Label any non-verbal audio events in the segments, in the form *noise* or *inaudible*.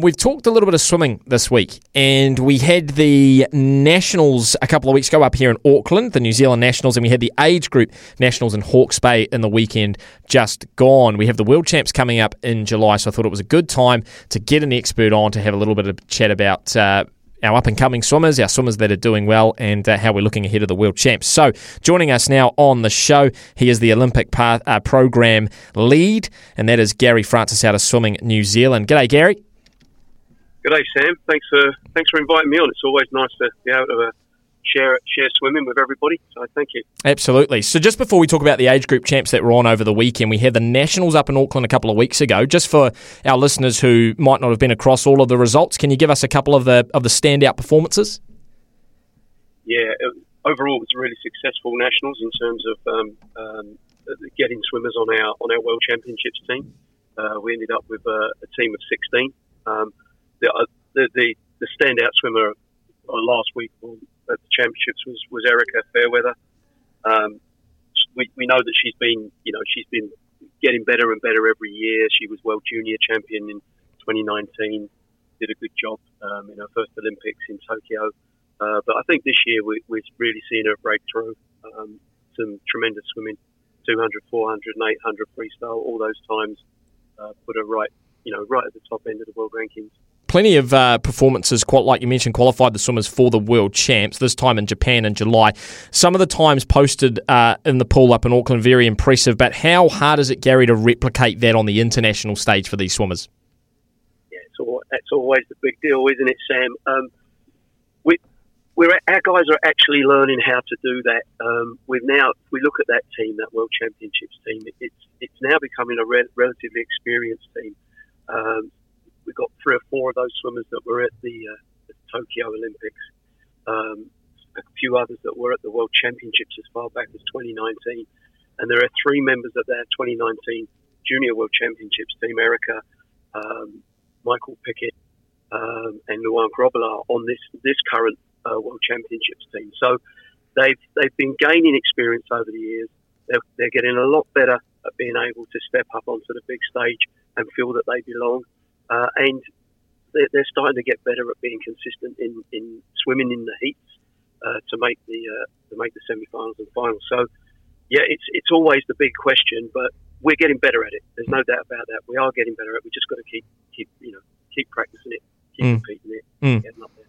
We've talked a little bit of swimming this week, and we had the Nationals a couple of weeks ago up here in Auckland, the New Zealand Nationals, and we had the age group Nationals in Hawke's Bay in the weekend just gone. We have the World Champs coming up in July, so I thought it was a good time to get an expert on to have a little bit of chat about. Uh, our up and coming swimmers, our swimmers that are doing well, and uh, how we're looking ahead of the World Champs. So, joining us now on the show, he is the Olympic path, uh, program lead, and that is Gary Francis out of Swimming New Zealand. G'day, Gary. G'day, Sam. Thanks for thanks for inviting me on. It's always nice to be able to uh, share share swimming with everybody. So thank you. Absolutely. So just before we talk about the age group champs that were on over the weekend, we had the nationals up in Auckland a couple of weeks ago. Just for our listeners who might not have been across all of the results, can you give us a couple of the of the standout performances? Yeah, it, overall it was really successful nationals in terms of um, um, getting swimmers on our on our world championships team. Uh, we ended up with a, a team of sixteen. Um, the, uh, the, the, the standout swimmer uh, last week at the championships was, was Erika Fairweather. Um, we, we know that she's been, you know, she's been getting better and better every year. She was world junior champion in 2019, did a good job um, in her first Olympics in Tokyo. Uh, but I think this year we, we're really seeing her break through. Um, some tremendous swimming, 200, 400, and 800 freestyle. All those times uh, put her right, you know, right at the top end of the world rankings plenty of uh, performances, quite like you mentioned, qualified the swimmers for the world champs, this time in Japan in July. Some of the times posted uh, in the pool up in Auckland, very impressive, but how hard is it, Gary, to replicate that on the international stage for these swimmers? Yeah, it's all, that's always the big deal, isn't it, Sam? Um, we, we're, our guys are actually learning how to do that. Um, we've now, if we look at that team, that World Championships team, it's, it's now becoming a re- relatively experienced team. Um, got three or four of those swimmers that were at the, uh, the Tokyo Olympics. Um, a few others that were at the World Championships as far back as 2019. And there are three members of that 2019 Junior World Championships team, Erika, um, Michael Pickett, um, and Luan Grobbelaar on this this current uh, World Championships team. So they've they've been gaining experience over the years. They're, they're getting a lot better at being able to step up onto the big stage and feel that they belong. Uh, and they're, they're, starting to get better at being consistent in, in swimming in the heats uh, to make the uh, to make the semi-finals and finals. So, yeah, it's it's always the big question, but we're getting better at it. There's no doubt about that. We are getting better at it. We just got to keep keep you know keep practicing it, keep mm. repeating it, mm. getting up there.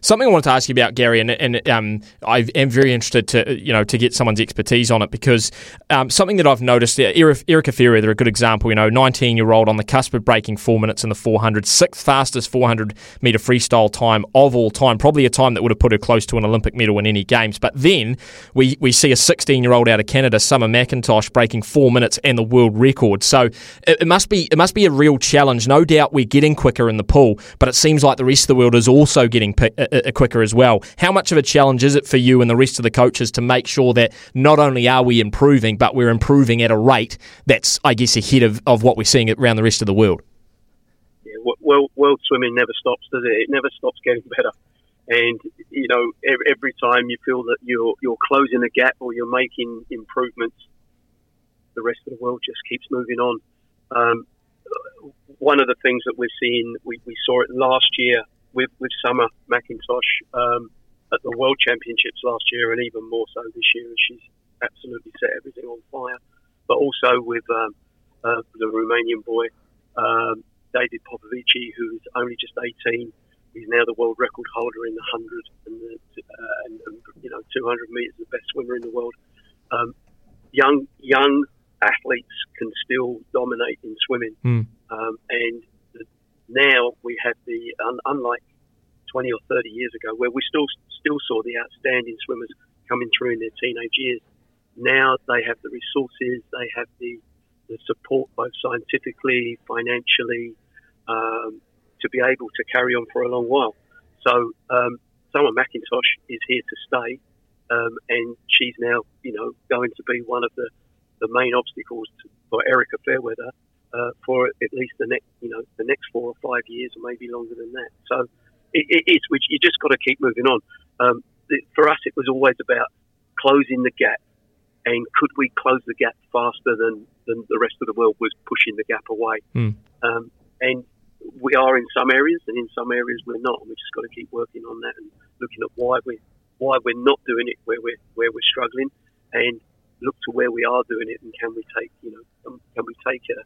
Something I wanted to ask you about, Gary, and, and um, I am very interested to you know to get someone's expertise on it because um, something that I've noticed, Erika Ferrier, they're a good example. You know, 19 year old on the cusp of breaking four minutes in the 400, sixth fastest 400 meter freestyle time of all time, probably a time that would have put her close to an Olympic medal in any games. But then we we see a 16 year old out of Canada, Summer McIntosh, breaking four minutes and the world record. So it, it must be it must be a real challenge. No doubt we're getting quicker in the pool, but it seems like the rest of the world is also getting uh, quicker as well. How much of a challenge is it for you and the rest of the coaches to make sure that not only are we improving, but we're improving at a rate that's, I guess, ahead of, of what we're seeing around the rest of the world? Yeah, world, world swimming never stops, does it? It never stops getting better. And you know, every time you feel that you're you're closing a gap or you're making improvements, the rest of the world just keeps moving on. Um, one of the things that we're seeing, we, we saw it last year with, with Summer McIntosh um, at the World Championships last year, and even more so this year, as she's absolutely set everything on fire. But also with um, uh, the Romanian boy, um, David Popovici, who's only just 18. He's now the world record holder in the 100 and, the, uh, and, and you know 200 meters, the best swimmer in the world. Um, young young athletes can still dominate in swimming, mm. um, and now we have the unlike 20 or 30 years ago, where we still still saw the outstanding swimmers coming through in their teenage years. Now they have the resources, they have the, the support both scientifically, financially, um, to be able to carry on for a long while. So um, Summer McIntosh is here to stay, um, and she's now, you know, going to be one of the, the main obstacles to, for Erika Fairweather uh, for at least the next, you know, the next four or five years, or maybe longer than that. So it, it is, which you just got to keep moving on. Um, for us, it was always about closing the gap, and could we close the gap faster than, than the rest of the world was pushing the gap away? Mm. Um, and we are in some areas, and in some areas we're not. And we just got to keep working on that and looking at why we why we're not doing it where we're where we're struggling, and look to where we are doing it, and can we take you know um, can we take uh,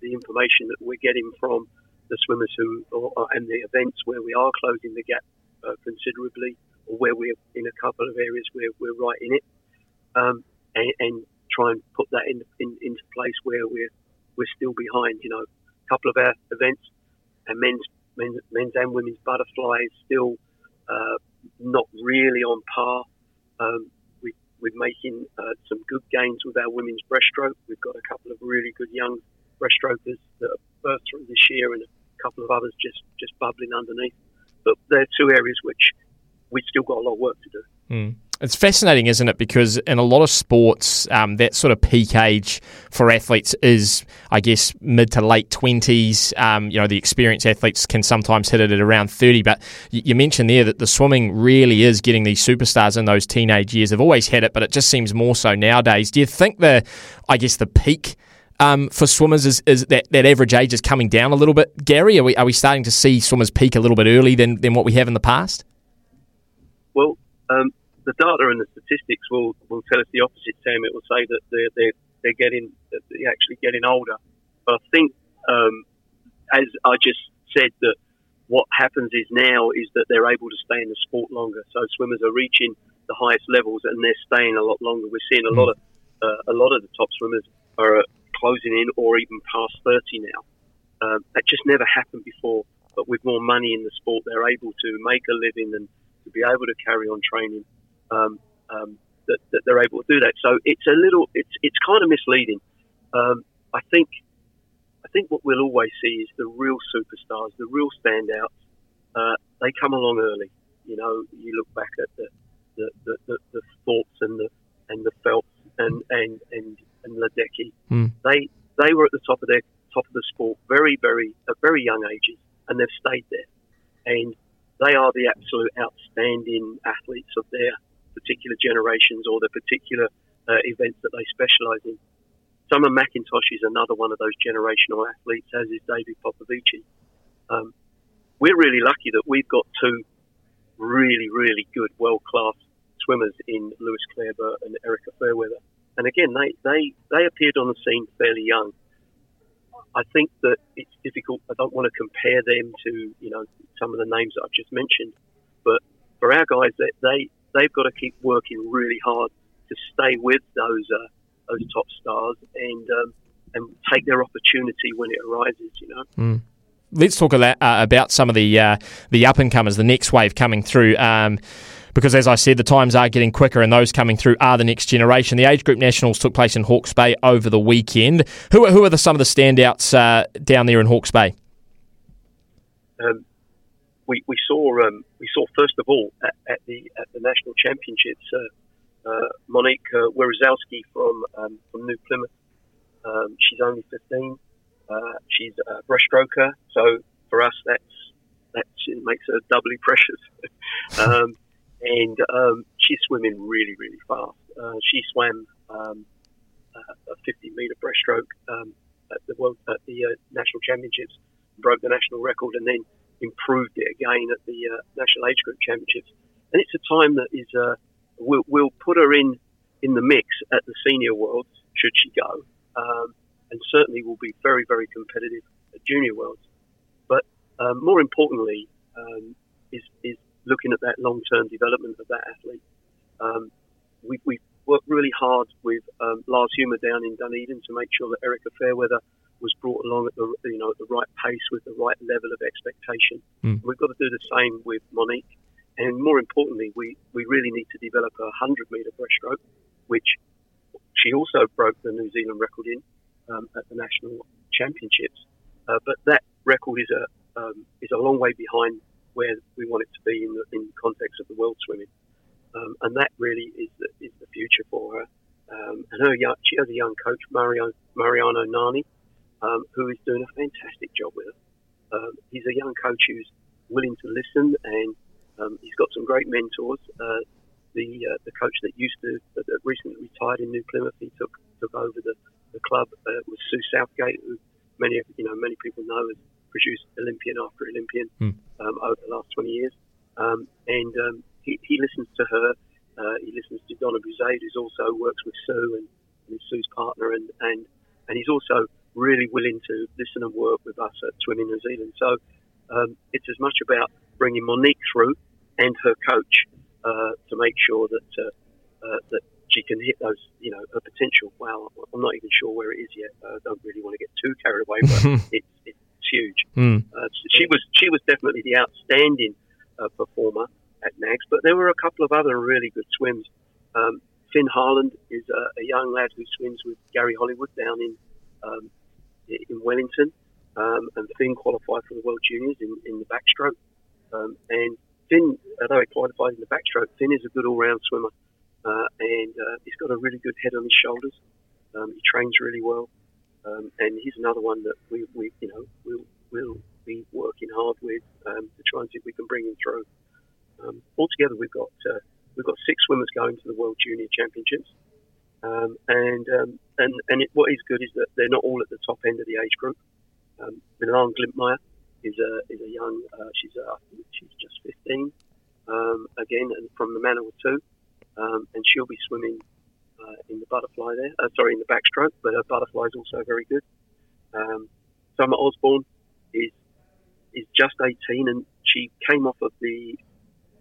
the information that we're getting from the swimmers who or, and the events where we are closing the gap uh, considerably, or where we're in a couple of areas where we're right in it, um, and, and, try and put that in, in, into place where we're we're still behind. You know, a couple of our events and men's men's, men's and women's butterfly is still uh, not really on par. Um, we, we're making uh, some good gains with our women's breaststroke. We've got a couple of really good young breaststrokers that are birthed through this year, and a couple of others just just bubbling underneath. But they're two areas which we've still got a lot of work to do. Mm. It's fascinating, isn't it? Because in a lot of sports, um, that sort of peak age for athletes is, I guess, mid to late twenties. Um, you know, the experienced athletes can sometimes hit it at around thirty. But you mentioned there that the swimming really is getting these superstars in those teenage years. They've always had it, but it just seems more so nowadays. Do you think the, I guess, the peak um, for swimmers is, is that, that average age is coming down a little bit. Gary, are we are we starting to see swimmers peak a little bit early than, than what we have in the past? Well, um, the data and the statistics will, will tell us the opposite, Sam. It will say that they're, they're, they're getting, they're actually getting older. But I think, um, as I just said, that what happens is now is that they're able to stay in the sport longer. So swimmers are reaching the highest levels and they're staying a lot longer. We're seeing a lot of uh, a lot of the top swimmers are closing in or even past 30 now. Um, that just never happened before. But with more money in the sport, they're able to make a living and to be able to carry on training um, um, that, that, they're able to do that. So it's a little, it's it's kind of misleading. Um, I think I think what we'll always see is the real superstars, the real standouts. Uh, they come along early. You know, you look back at the the, the, the, the and the and the Phelps and and and, and Ledecky. Mm. They they were at the top of their top of the sport very very at very young ages, and they've stayed there. And they are the absolute outstanding athletes of their particular generations or the particular uh, events that they specialise in. Summer McIntosh is another one of those generational athletes, as is David Popovici. Um, we're really lucky that we've got two really, really good, world class swimmers in Lewis Clareburt and Erika Fairweather. And again, they, they, they appeared on the scene fairly young. I think that it's difficult. I don't want to compare them to you know some of the names that I've just mentioned, but for our guys, they, they they've got to keep working really hard to stay with those uh, those top stars and um, and take their opportunity when it arises. You know. Mm. Let's talk about, uh, about some of the uh, the up and comers, the next wave coming through. Um, because as I said, the times are getting quicker, and those coming through are the next generation. The age group nationals took place in Hawke's Bay over the weekend. Who are, who are the, some of the standouts uh, down there in Hawke's Bay? Um, we, we saw um, we saw first of all at, at the at the national championships uh, uh, Monique uh, from um, from New Plymouth. Um, she's only 15. Uh, she's a breaststroker, so for us that's that makes her doubly precious. *laughs* um, and um, she's swimming really really fast. Uh, she swam um, a 50 meter breaststroke um, at the world at the uh, national championships, broke the national record, and then improved it again at the uh, National Age Group Championships. And it's a time that is, uh, we'll, we'll, put her in, in the mix at the Senior Worlds, should she go. Um, and certainly will be very, very competitive at Junior Worlds. But um, more importantly, um, is, is looking at that long term development of that athlete. Um, we, we worked really hard with um, Lars Humer down in Dunedin to make sure that Erika Fairweather was brought along at the you know at the right pace with the right level of expectation. Mm. We've got to do the same with Monique, and more importantly, we, we really need to develop a hundred metre breaststroke, which she also broke the New Zealand record in um, at the national championships. Uh, but that record is a um, is a long way behind where we want it to be in the in context of the world swimming, um, and that really is the, is the future for her. Um, and her she has a young coach, Mario, Mariano Nani, um, who is doing a fantastic job with her. Um, he's a young coach who's willing to listen, and um, he's got some great mentors. Uh, the uh, the coach that used to that recently retired in New Plymouth, he took took over the, the club uh, was Sue Southgate, who many you know many people know as produced Olympian after Olympian mm. um, over the last 20 years. Um, and um, he, he, listens to her. Uh, he listens to Donna Bouzaid, who also works with Sue and, and Sue's partner. And, and, and he's also really willing to listen and work with us at Swimming New Zealand. So um, it's as much about bringing Monique through and her coach uh, to make sure that uh, uh, that she can hit those, you know, her potential. Well, I'm not even sure where it is yet. I don't really want to get too carried away, but *laughs* it's, it's huge. Mm. Uh, she was she was definitely the outstanding uh, performer at Nags, but there were a couple of other really good swims. Um, Finn Harland is a, a, young lad who swims with Gary Hollywood down in um, in Wellington, um, and Finn qualified for the World Juniors in, in the backstroke. Um, and Finn, although he qualified in the backstroke, Finn is a good all-round swimmer uh, and uh, he's got a really good head on his shoulders. Um, he trains really well, um, and he's another one that we, we you know, we'll, we'll be working hard with um, to try and see if we can bring him through. Um, altogether, we've got uh, we've got six swimmers going to the World Junior Championships, um, and um, and and it, what is good is that they're not all at the top end of the age group. Um, Milan Glimpmeyer is a is a young uh, she's uh, she's just 15 um, again and from the Manawatu um, and she'll be swimming uh, in the butterfly there. Uh, sorry, in the backstroke, but her butterfly is also very good. Um, Summer Osborne is is just 18, and she came off of the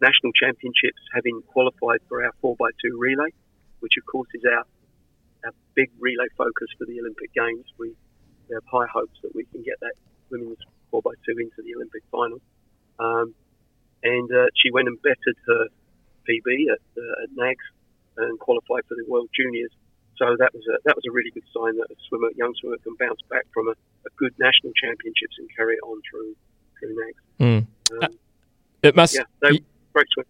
national championships having qualified for our 4x2 relay, which of course is our our big relay focus for the Olympic Games. We, we have high hopes that we can get that women's 4x2 into the Olympic final. Um, and uh, she went and bettered her PB at, uh, at NAGS and qualify for the World Juniors. So that was a that was a really good sign that a swimmer, young swimmer, can bounce back from a, a good national championships and carry it on through through NAGS. Mm. Um, it must. Yeah, they, great swim.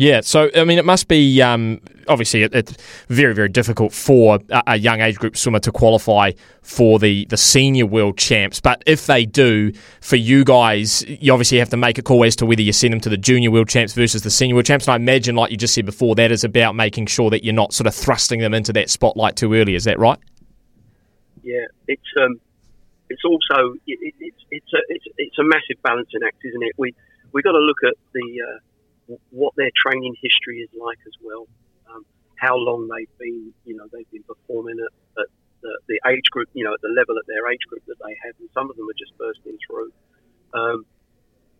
Yeah, so I mean, it must be um, obviously it, it's very very difficult for a, a, young age group swimmer to qualify for the the senior world champs. But if they do, for you guys, you obviously have to make a call as to whether you send them to the junior world champs versus the senior world champs. And I imagine, like you just said before, that is about making sure that you're not sort of thrusting them into that spotlight too early. Is that right? Yeah, it's um, it's also it, it's it's a it's, it's a massive balancing act, isn't it? We we got to look at the uh, what their training history is like as well, um, how long they've been, you know, they've been performing at, at the, the, age group, you know, at the level at their age group that they have, and some of them are just bursting through. Um,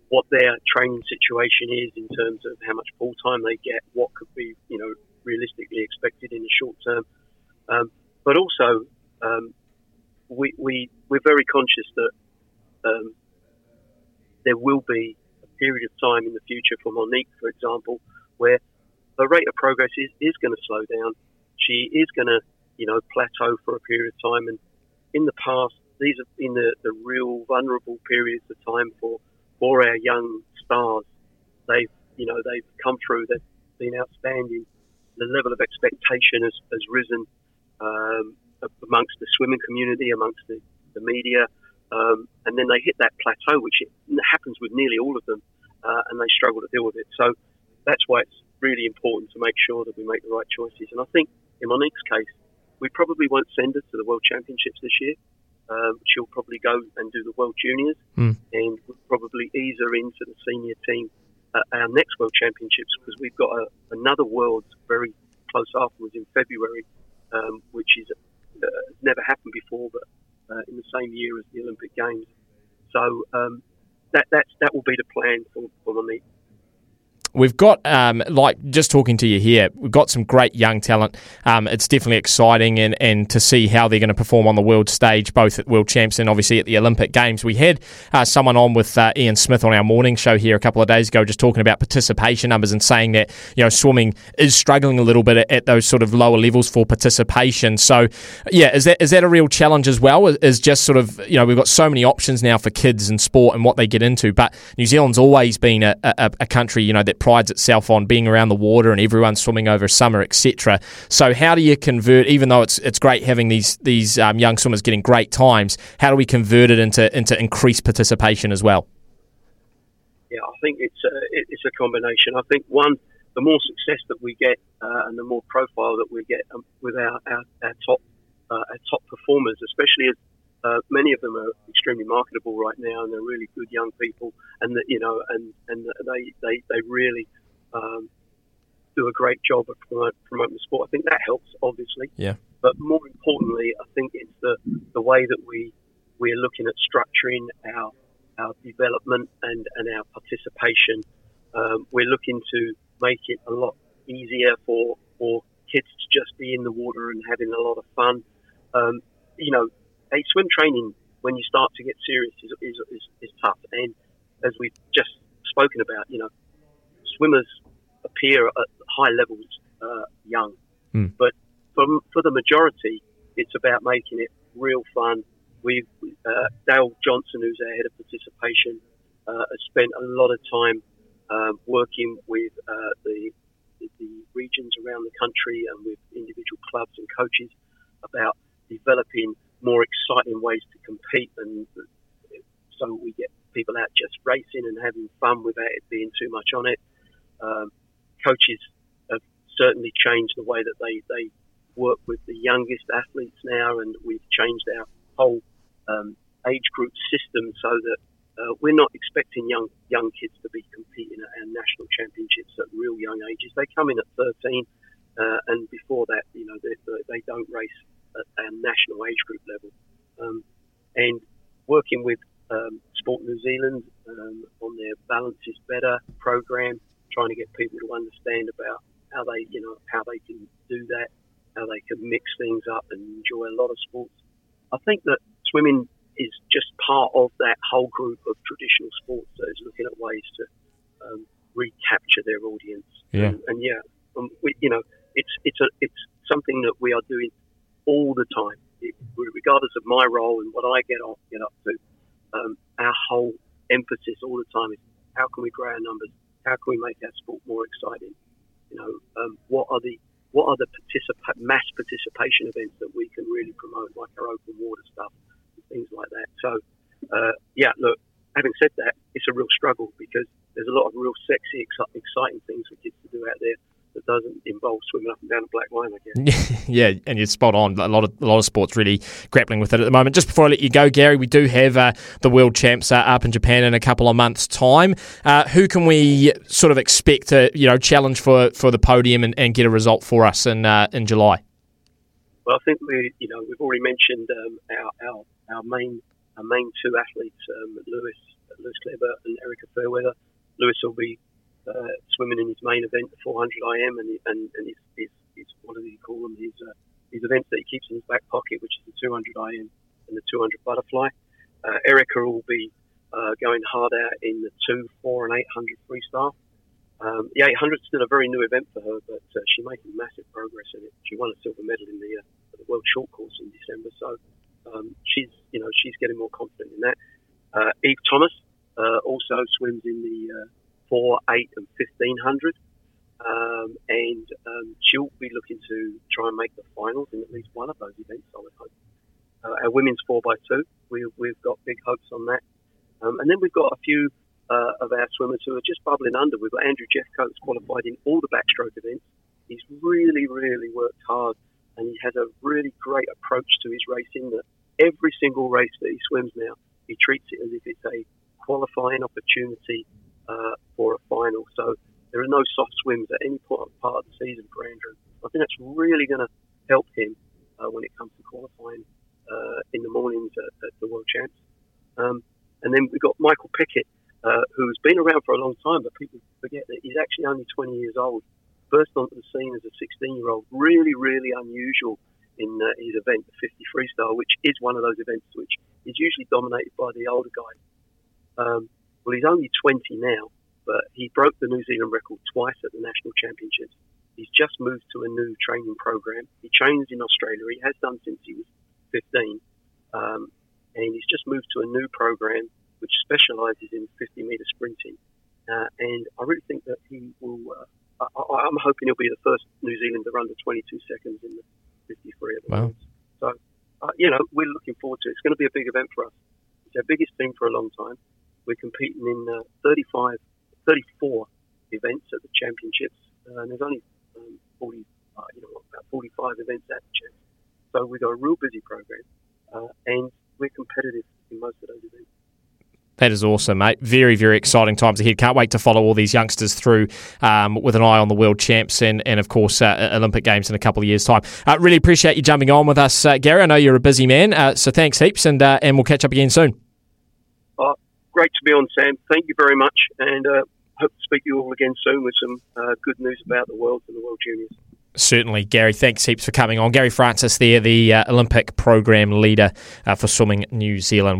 what their training situation is in terms of how much full time they get, what could be, you know, realistically expected in the short term, um, but also um, we, we we're very conscious that um, there will be period of time in the future for Monique, for example, where her rate of progress is, is going to slow down. She is going to, you know, plateau for a period of time. And in the past, these have been the, the real vulnerable periods of time for, for our young stars. They've, you know, they've come through, they've been outstanding. The level of expectation has, has risen um, amongst the swimming community, amongst the, the media, um, and then they hit that plateau, which it happens with nearly all of them, uh, and they struggle to deal with it. So that's why it's really important to make sure that we make the right choices. And I think in Monique's case, we probably won't send her to the World Championships this year. Um, she'll probably go and do the World Juniors, mm. and we'll probably ease her into the senior team at our next World Championships because we've got a, another World very close afterwards in February, um, which is uh, never happened before, but uh, in the same year as the Olympic Games. So um, that that's, that will be the plan for, for the meet. We've got, um, like, just talking to you here, we've got some great young talent. Um, it's definitely exciting, and, and to see how they're going to perform on the world stage, both at World Champs and obviously at the Olympic Games. We had uh, someone on with uh, Ian Smith on our morning show here a couple of days ago, just talking about participation numbers and saying that you know swimming is struggling a little bit at, those sort of lower levels for participation. So, yeah, is that is that a real challenge as well? Is just sort of you know we've got so many options now for kids and sport and what they get into, but New Zealand's always been a, a, a country you know that prides itself on being around the water and everyone swimming over summer, etc. So how do you convert? Even though it's it's great having these these um, young swimmers getting great times, how do we convert it into into increased participation as well? Yeah, I think it's a, it's a combination. I think one, the more success that we get uh, and the more profile that we get um, with our, our, our top uh, our top performers, especially as uh, many of them are extremely marketable right now, and they're really good young people, and that you know, and and they they they really um, do a great job of promote, promoting the sport. I think that helps, obviously. Yeah. But more importantly, I think it's the the way that we we're looking at structuring our our development and, and our participation. Um, we're looking to make it a lot easier for for kids to just be in the water and having a lot of fun. Um, you know, a swim training when you start to get serious is, is, is, is tough. And as we've just spoken about, you know, swimmers appear at high levels uh, young. Mm. But for, for the majority, it's about making it real fun. We've, uh, Dale Johnson, who's our head of participation, uh, has spent a lot of time um, working with uh, the, the regions around the country and with individual clubs and coaches about developing more exciting ways to compete, and so we get people out just racing and having fun without it being too much on it. Um, coaches have certainly changed the way that they, they work with the youngest athletes now, and we've changed our whole um, age group system so that uh, we're not expecting young young kids to be competing at our national championships at real young ages. They come in at 13, uh, and before that, you know, they, they don't race at our national age group level. Um, and working with um, Sport New Zealand um, on their Balance is Better program, trying to get people to understand about how they, you know, how they can do that, how they can mix things up and enjoy a lot of sports. I think that swimming is just part of that whole group of traditional sports that is looking at ways to um, recapture their audience. Yeah. And, and yeah, um, we, you know, it's it's a it's something that we are doing all the time, regardless of my role and what I get up get up to. Um, our whole emphasis all the time is how can we grow our numbers? How can we make our sport more exciting? You know, um, what are the what are the mass participation events that we can really promote, like our open water stuff, and things like that. So, uh, yeah, look. Having said that, it's a real struggle because there's a lot of real sexy, exciting things for kids to do out there doesn't involve swimming up and down a black line, I guess. *laughs* yeah, and you're spot on. A lot of a lot of sports really grappling with it at the moment. Just before I let you go, Gary, we do have uh, the World Champs uh, up in Japan in a couple of months' time. Uh, who can we sort of expect to you know challenge for, for the podium and, and get a result for us in uh, in July? Well, I think we you know we've already mentioned um, our, our our main our main two athletes, um, Lewis Lewis Clareburt and Erika Fairweather. Lewis will be uh, swimming in his main event, the 400 IM, and and, and his, his, his what do you call them? His uh, his events that he keeps in his back pocket, which is the 200 IM and the 200 butterfly. Uh, Erika will be uh, going hard out in the two, four, and 800 freestyle. Um, the 800 is still a very new event for her, but uh, she's making massive progress in it. She won a silver medal in the, uh, the World Short Course in December, so um, she's you know she's getting more confident in that. Uh, Eve Thomas uh, also swims in the uh, four, eight, and fifteen hundred. Um, and um, she'll be looking to try and make the finals in at least one of those events. I would hope. Uh, our women's four x two, we, we've got big hopes on that. Um, and then we've got a few uh, of our swimmers who are just bubbling under. We've got Andrew Jeffcoat qualified in all the backstroke events. He's really, really worked hard, and he has a really great approach to his racing. That every single race that he swims now, he treats it as if it's a qualifying opportunity uh, for a final. So there are no soft swims at any part of the season for Andrew. I think that's really going to help him uh, when it comes to qualifying uh, in the mornings at, at the World Champs. Um, and then we've got Michael Pickett, uh, who's been around for a long time, but people forget that he's actually only 20 years old. Burst onto the scene as a 16 year old. Really, really unusual in uh, his event, the 50 freestyle, which is one of those events which is usually dominated by the older guys. Um, well, he's only 20 now, but he broke the New Zealand record twice at the national championships. He's just moved to a new training program. He trains in Australia. He has done since he was 15. Um, and he's just moved to a new program which specialises in 50 metre sprinting. Uh, and I really think that he will. Uh, I, am hoping he'll be the first New Zealander under 22 seconds in the 53 at the wow. moment. So, uh, you know, we're looking forward to it. It's going to be a big event for us. It's our biggest team for a long time. We're competing in uh, 35, 34 events at the championships, uh, and there's only um, 40, uh, you know, about 45 events at the champs. So we've got a real busy program, uh, and we're competitive in most of those events. That is awesome, mate. Very, very exciting times ahead. Can't wait to follow all these youngsters through um, with an eye on the world champs and, and of course, uh, Olympic Games in a couple of years' time. Uh, really appreciate you jumping on with us, uh, Gary. I know you're a busy man, uh, so thanks heaps, and uh, and we'll catch up again soon. Great to be on, Sam. Thank you very much, and uh, hope to speak to you all again soon with some uh, good news about the World and the World Juniors. Certainly, Gary. Thanks heaps for coming on. Gary Francis there, the uh, Olympic program leader uh, for Swimming New Zealand.